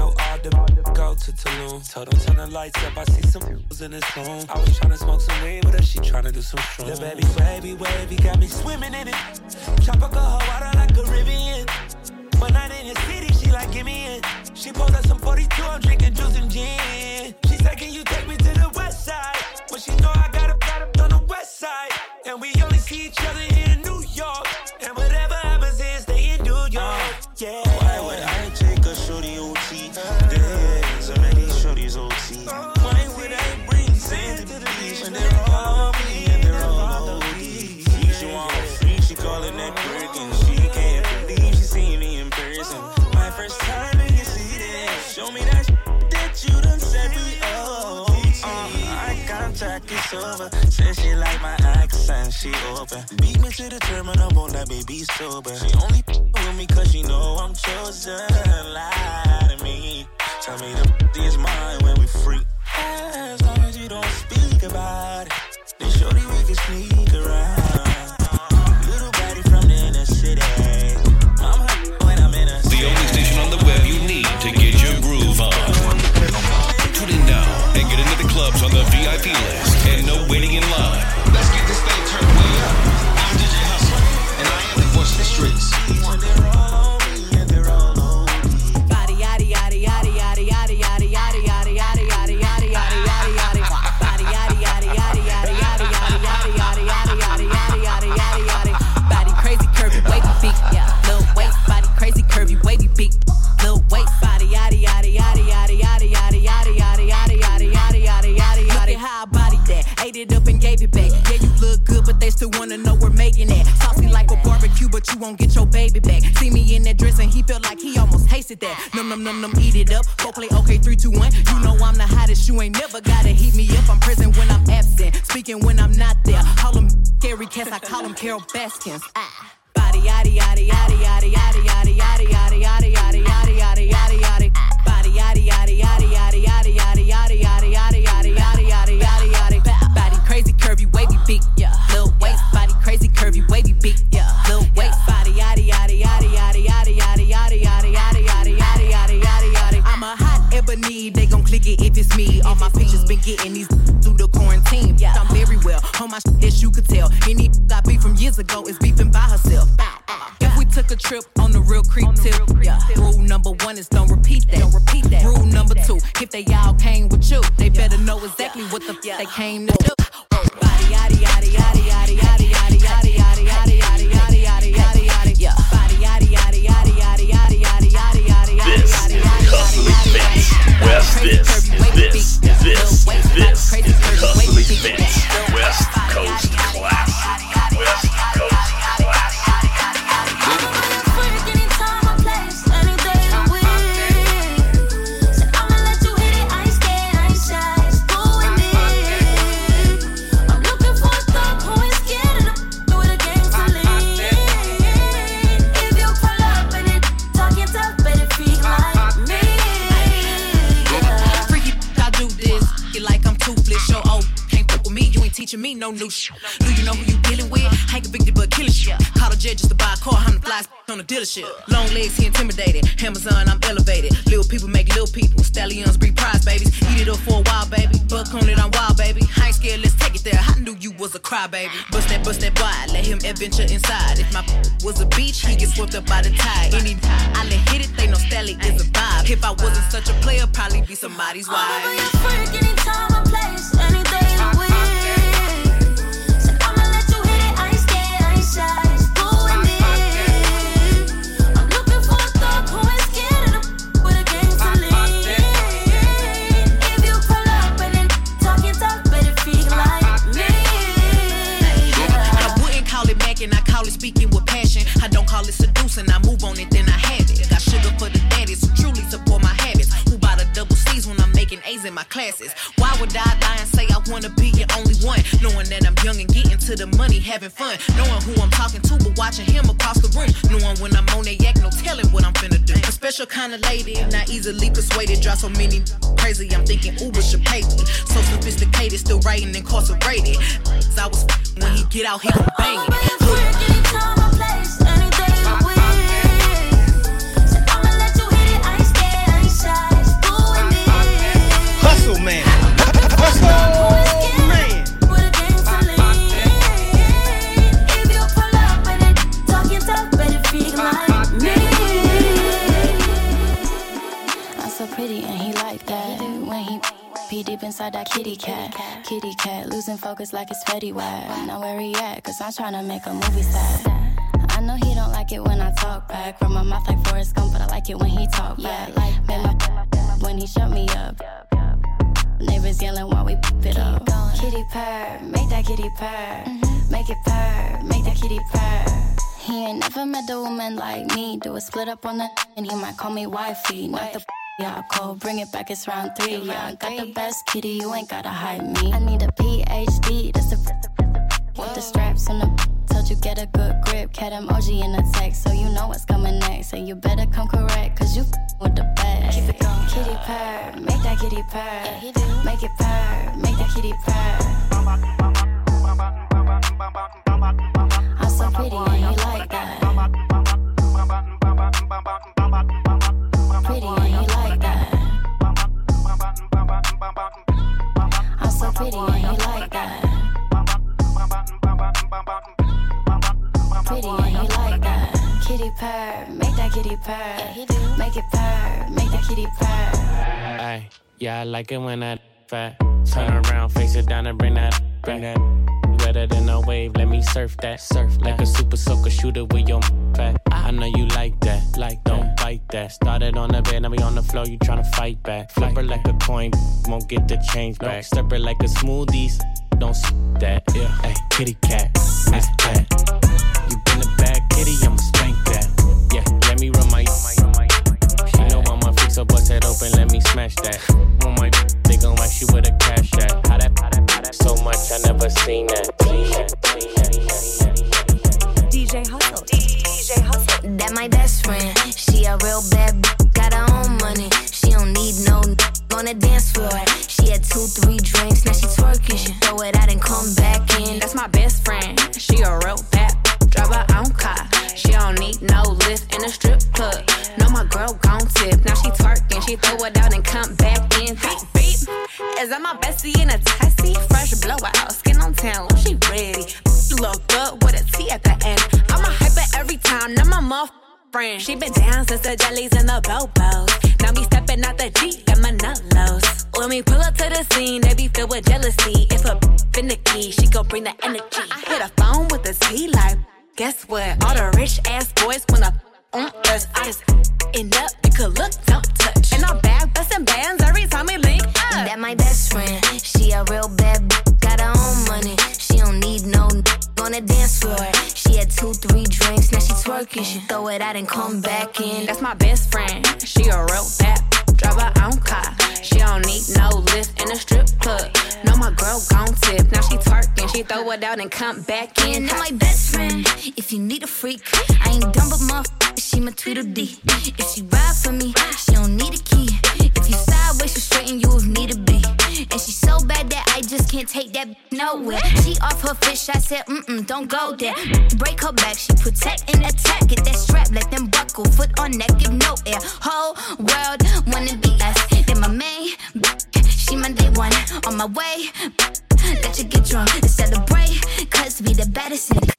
know all the go to Tulum. Told them turn the lights up, I see some in this room. I was trying to smoke some weed, but she trying to do some shrooms. The baby, wavy, wavy, got me swimming in it. Tropical Hawaii like a Rivian. When i in the city, she like, give me in. She pulled up some 42, I'm drinking juice and gin. She said, can you take me to the west side? but she know I got a product on the west side. And we only see each other in when she open. Beat me to the terminal, won't let sober. She only with me cause she know I'm chosen. Lie to me. Tell me the is mine when we. As long as you don't speak about it, then we can sneak around. Little body from the inner city. The only station on the web you need to get your groove on. Tune in now and get into the clubs on the VIP list. Almost tasted that. Num num num num, eat it up. Go play okay, three, two, one. You know I'm the hottest, you ain't never gotta heat me up. I'm present when I'm absent, speaking when I'm not there. Call them scary cats, I call them Carole Baskins. Ah. Body yaddy yaddy yaddy came the flies on the dealership. Long legs, he intimidated. Amazon, I'm elevated. Little people make little people. Stallions breed prize babies. Eat it up for a while, baby. Buck on it, I'm wild, baby. I ain't scared, let's take it there. I knew you was a crybaby. Bust that, bust that wide. Let him adventure inside. If my was a beach, he get swept up by the tide. Any I let hit it, they know Stally is a vibe. If I wasn't such a player, probably be somebody's wife. Anytime, any place, any day you wish. So I call I call it speaking with passion. I don't call it seducing, I move on it, then I have it. Got sugar for the daddies who truly support my habits. Who buy the double C's when I'm making A's in my classes? To having fun. Knowing who I'm talking to, but watching him across the room. Knowing when I'm on that yak, no telling what I'm finna do. A special kind of lady, not easily persuaded. Draw so many crazy, I'm thinking Uber should pay me. So sophisticated, still writing incarcerated. Cause I was when he get out, he gon' bang it. Hustle man. Hustle inside that kitty cat. Kitty cat losing focus like it's Fetty Wap. Now where he at? Cause I'm tryna make a movie set. I know he don't like it when I talk back. From my mouth like Forrest Gump, but I like it when he talk back. Like my when he shut me up. Neighbors yelling while we p- it up. Kitty purr, make that kitty purr. Mm-hmm. Make it purr, make that kitty purr. He ain't never met a woman like me. Do a split up on the and he might call me wifey. Not the yeah, cold. Bring it back, it's round three. Yeah, I got the best kitty, you ain't gotta hide me. I need a PhD, that's the with the straps on the told you get a good grip. Cat emoji in the text, so you know what's coming next. And you better come correct, cause you with the best. Keep it going. Kitty purr, make that kitty purr. Make it purr, make that kitty purr. I'm so pretty and he like that. Pretty and he like that. I'm so pretty and he like that. Pretty and he like that. Kitty purr, make that kitty purr. He do Make it purr, make that kitty purr. Ay, yeah, I like it when that fat. Turn around, face it down and bring that bring that. Wetter than a wave, let me surf that. Surf like a super soaker shooter with your fat. I know you like that, like don't bite that. Started on the bed, now we on the floor, you tryna fight back. Flip her like a coin, won't get the change back. Stir it like a smoothies, don't s- that. Yeah, hey, kitty cat, Miss Cat. You been a bad kitty, I'ma spank that. Yeah, let me run my. She know I'm a freak, so bust it open, let me smash that. On my, they gon' like she with a cash at. How that, how that, how that, so much I never seen that. Seen that, seen that. Dance floor. She had two, three drinks, now she twerking. She throw it out and come back in. That's my best friend. She a real bad. Drive her own car. She don't need no lift in a strip club. No, my girl gon' tip. Now she twerking. She throw it out and come back in. Beep, beep. Is that my bestie in a tessie? Fresh blowout. Skin on town. She ready. Look good with a T at the end. I'm a hyper every time. Now my muff friend. She been down since the jellies and the bobos. Now me stepping out the Jeep, got my nullos. When we pull up to the scene, they be filled with jealousy. If a finicky, she gon' bring the energy. I hit a phone with the T like, guess what? All the rich ass boys wanna on us. I just end up, you could look, don't touch. And I'm back busting it out and come back in. That's my best friend. She a real bad. Drive her own car. She don't need no lift in a strip club. No, my girl gon' tip. Now she twerking. She throw it out and come back in. Now my best friend. If you need a freak, I ain't dumb but my She my Tweedledee. If she ride for me, she don't need a key. If you sideways, she straighten you if need to be. And she so bad that I just can't take that nowhere. She off her fish, I said, mm mm, don't go there. Break her back, she protect and attack. Get that strap, let them buckle. Foot on neck, give no air. Whole world wanna be us. Then my main, she my day one. On my way, let you get drunk and celebrate. Cause we the baddest in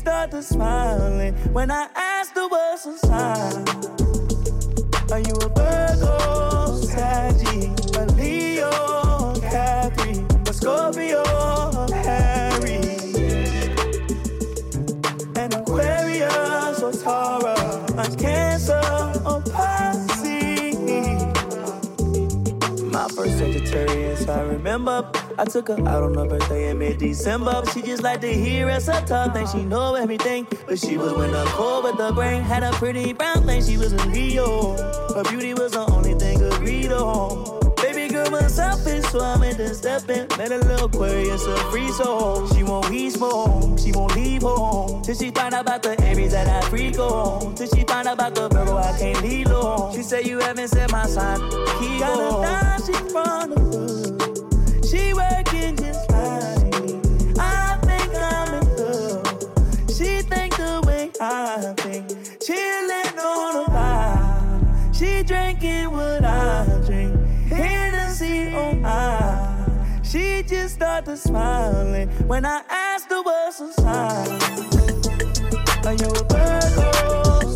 started smiling when I asked her what's inside. Are you a Virgo, Saggy, a Leo, Capri, a Scorpio, I remember. I took her out on her birthday in mid-December. She just like to hear us a talk, think she know everything. But she was when the cold with the brain, had a pretty brown thing. She was a Leo. Her beauty was the only thing. Baby girl was selfish, so I made the step in. Met a little Aquarius, a free soul. She won't eat smoke, she won't leave home. Till she find out about the Aries that I freak on. Till she find out about the Virgo I can't leave long. She said you haven't said my sign, keep on. Got a she from the hood. She working just like me. I think I'm in love. She think the way I think. Chillin' on a vibe. She drinking what I started smiling when I asked her what's inside. Are you a Virgo,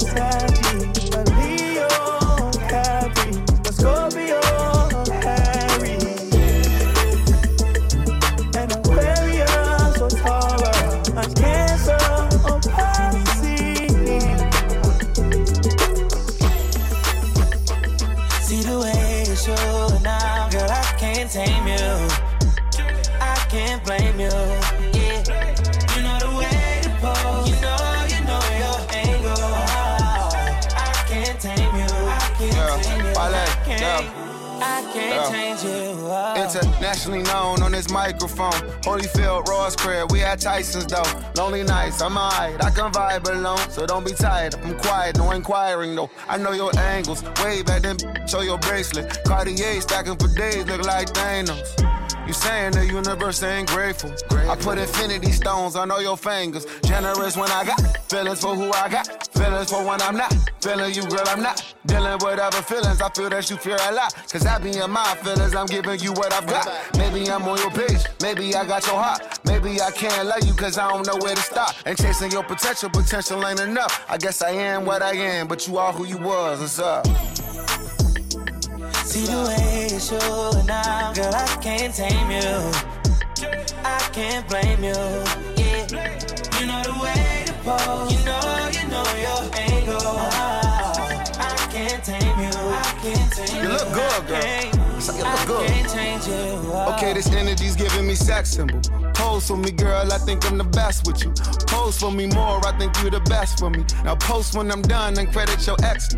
microphone. Holyfield, Ross Crab, we at Tyson's though. Lonely nights, I'm alright. I can vibe alone, so don't be tired. I'm quiet, no inquiring though. I know your angles. Way back then, show your bracelet. Cartier stacking for days, look like Thanos. You saying the universe ain't grateful. I put infinity stones on all your fingers. Generous when I got feelings for who I got. Feelings for when I'm not. Feeling you, girl, I'm not. Dealing with other feelings. I feel that you fear a lot. Cause I be in my feelings. I'm giving you what I've got. Maybe I'm on your page. Maybe I got your heart. Maybe I can't love you cause I don't know where to stop. And chasing your potential, potential ain't enough. I guess I am what I am, but you are who you was. What's up? See the way you're showing now, girl, I can't tame you. I can't blame you. Yeah, you know the way to pose. You know, you know your angle. I can't tame you. I can't tame you. You look good, girl. You look good. can't change you. Okay, this energy's giving me sex symbol. Pose for me, girl, I think I'm the best with you. Pose for me more, I think you're the best for me. Now post when I'm done and credit your ex.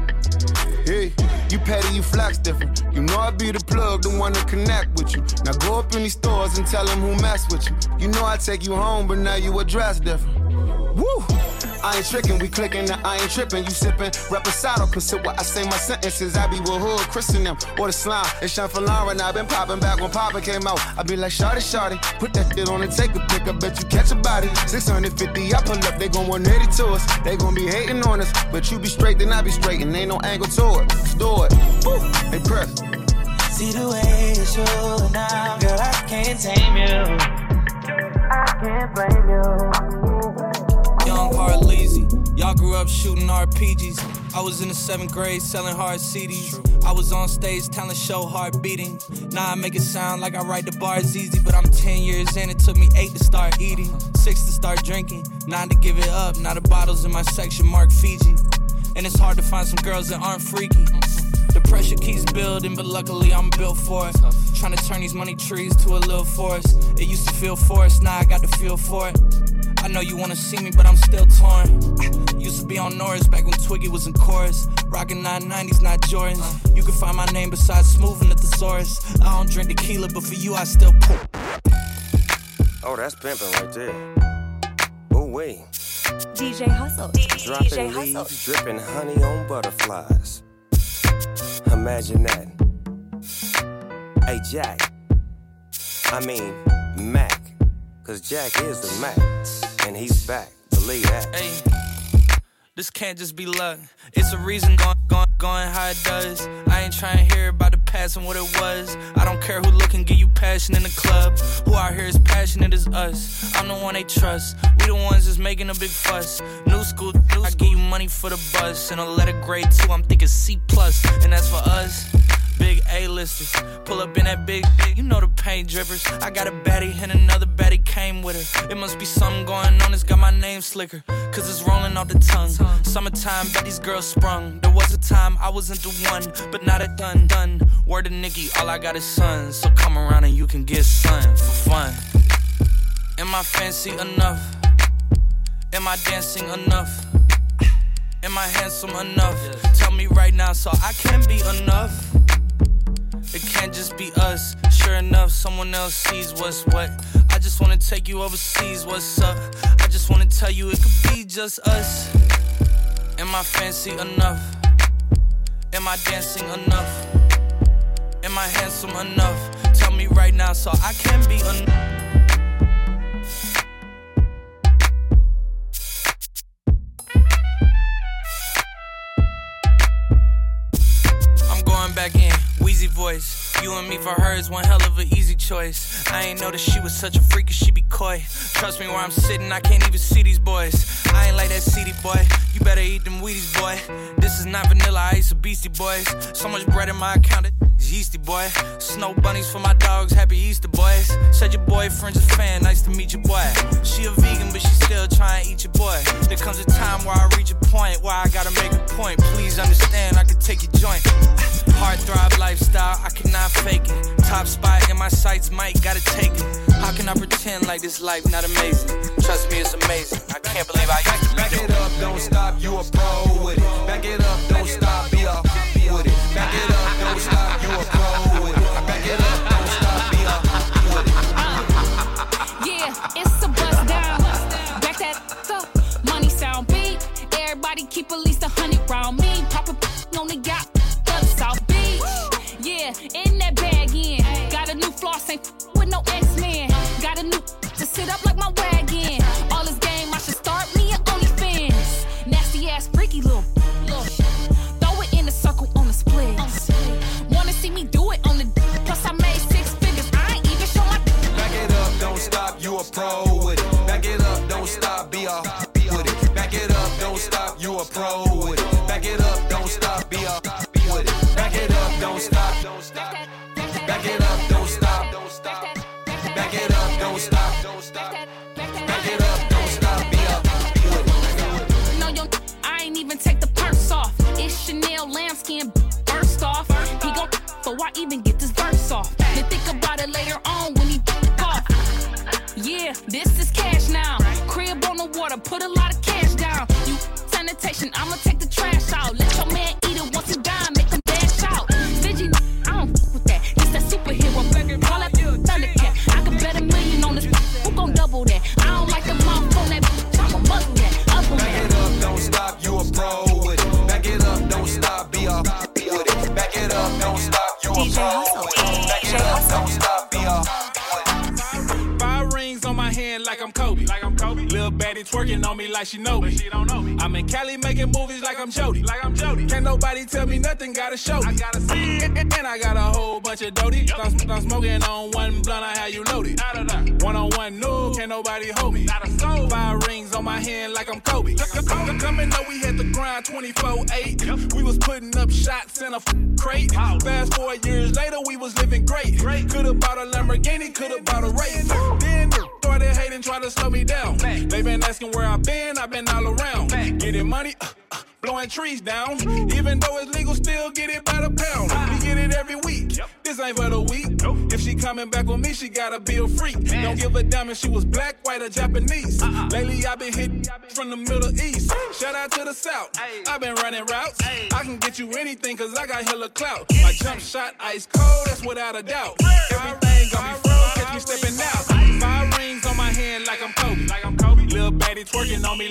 Hey, you petty, you flex different. You know I be the plug, the one to connect with you. Now go up in these stores and tell them who mess with you. You know I take you home, but now you address different. Woo! I ain't tricking, we clicking, now I ain't tripping. You sipping, reposado, consider what I say my sentences. I be with hood, christen them, or the slime. It's Sean for Lauren, I been popping back when Papa came out. I be like, Shotty, Shotty, put that shit on and take a pic. I bet you catch a body. 650, I pull up, they gon' 180 to us. They gon' be hating on us, but you be straight, then I be straight, and ain't no angle to it. Do it, Woo! Hey, press. See the way you're showing now, girl, I can't tame you. I can't blame you. Young Harleasy. Y'all grew up shooting RPGs. I was in the seventh grade selling hard CDs. I was on stage talent show hard beating. Now I make it sound like I write the bars easy, but I'm 10 years in. It took me eight to start eating, six to start drinking, nine to give it up. Now the bottles in my section mark Fiji. And it's hard to find some girls that aren't freaky. The pressure keeps building, but luckily I'm built for it. Trying to turn these money trees to a little forest. It used to feel forced, now I got the feel for it. I know you wanna see me, but I'm still torn. Used to be on Norris back when Twiggy was in chorus. Rockin' 990s, not Jordans. You can find my name beside Smooth and the thesaurus. I don't drink tequila, but for you I still pour. Oh, that's pimping right there. Oh, wait. DJ Hustle. DJ Dropping Hustle. leaves, dripping honey on butterflies. Imagine that. Hey, Jack. I mean, Mac. Cause Jack is the Mac. And he's back. Believe that. Hey, this can't just be luck. It's a reason going, going, going how it does. I ain't trying to hear about the past and what it was. I don't care who look and give you passion in the club. Who out here is passionate as us. I'm the one they trust. We the ones that's making a big fuss. New school, new school. I give you money for the bus. And a letter grade two, I'm thinking C. And that's for us. Big A-listers, pull up in that big, big, you know the paint drippers. I got a baddie and another baddie came with her. It must be something going on, it's got my name slicker. Cause it's rolling off the tongue. Summertime, bet these girls sprung. There was a time I wasn't the one, but now that done, done. Word to Nikki, all I got is sons. So come around and you can get sun for fun. Am I fancy enough? Am I dancing enough? Am I handsome enough? Tell me right now so I can be enough. It can't just be us. Sure enough, someone else sees what's what. I just wanna take you overseas, what's up? I just wanna tell you it could be just us. Am I fancy enough? Am I dancing enough? Am I handsome enough? Tell me right now so I can be enough. You and me for her is one hell of an easy choice. I ain't know that she was such a freak, she be coy. Trust me, where I'm sitting, I can't even see these boys. I ain't like that CD boy. You better eat them Wheaties, boy. This is not vanilla ice or Beastie Boys. So much bread in my account, it's yeasty boy. Snow bunnies for my dogs, happy Easter boys. Said your boyfriend's a fan, nice to meet you, boy. She a vegan, but she still trying to eat your boy. There comes a time where I reach a point where I gotta make a point. Please understand, I can take your joint. Hard throb lifestyle, I cannot fake it. Top spot in my sights, might gotta take it. How can I pretend like this life not amazing? Trust me, it's amazing. I can't believe I used to Back it up, don't stop, you a pro with it. Back it up, don't stop, be a with it. Back it up, don't stop, you a pro with it. Back it up, don't stop, be a with it. Uh, yeah, it's a bust down. Back that up, money sound beat. Everybody keep at least a hundred round me. Pop a on the yacht, South Beach. Yeah, in that bag in. Got a new floss, ain't Yeah, this is cash now. Crib on the water, put a lot of cash down. You sanitation, I'ma take the trash out. Let your man eat it once he done, twerking on me like she know me. she don't know me. I'm in Cali making movies like I'm Jody. Like I'm Jody. Can't nobody tell me nothing, gotta show me. I gotta see it. And, and- and I got a whole bunch of doty. I'm, I'm smoking on one blunt, I how you loaded. One on one, no, can't nobody hold me. Not a soul. Five rings on my hand like I'm Kobe. Coming up, we had the grind 24-8. We was putting up shots in a f- crate. Fast four years later, we was living great. Could've bought a Lamborghini, could've bought a race. Then started hating, try to slow me down. They been asking where I've been, I've been all around. Getting money, uh, uh, blowing trees down. Even though it's legal, still get it by the pound. We get it every week. This ain't for the week. If she coming back with me, she gotta be a freak. Don't give a damn if she was black, white, or Japanese. Lately, I've been hit from the Middle East. Shout out to the South. I've been running routes. I can get you anything, cause I got hella clout. My jump shot ice cold, that's without a doubt.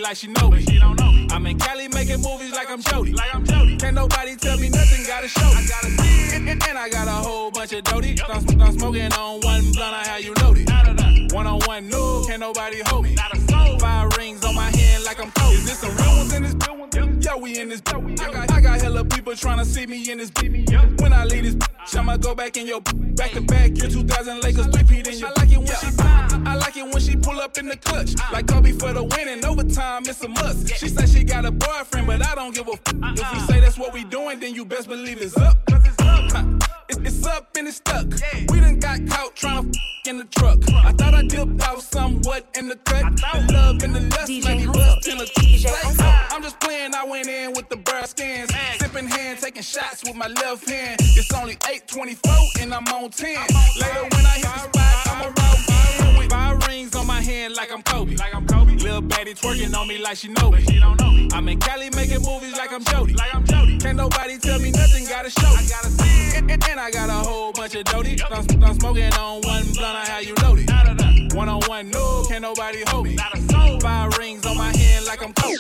Like she know me. She don't know me. I'm in Cali making movies like I'm Jody. Like I'm Jody. Can't nobody tell me nothing, gotta show me. I see it. And, and- and I got a whole bunch of doty. I'm, I'm smoking on one blunt, I how you loaded. One on one, no, can't nobody hold me. Not a soul. Five rings on my hand like I'm Kobe. Is this some real ones in this? Yeah, we in this. I got, I got hella people trying to see me in this. When I leave this, I'ma go back in your back to back. Year 2000 Lakers repeat in your. I like it when she. I like it when she pull up in the clutch. Like Kobe for the win and overtime, it's a must. She said she got a boyfriend, but I don't give a f. If we uh-uh. say that's what we doing, then you best believe it's up. It's, it's up and it's stuck. We done got caught trying to f in the truck. I thought I dipped out somewhat in the cut. The love and the lust might be rust in a I'm just playing, I went in with the brass skins. Sipping hand, taking shots with my left hand. It's only 824 and I'm on 10. Later when I hit the spot, I'm around five rings on my hand like I'm Kobe. Like I'm Kobe. Lil baddie twerking on me like she know me. She don't know me. I'm in Cali making movies like I'm Jody. Like I'm Jody. Can't nobody tell me nothing, gotta show me. I gotta see it. And, and- and I got a whole bunch of doty. I'm, I'm smoking on one blunt, I how you know loaded. One on one, no, can't nobody hold me. Not a soul. Five rings on my hand like I'm Kobe.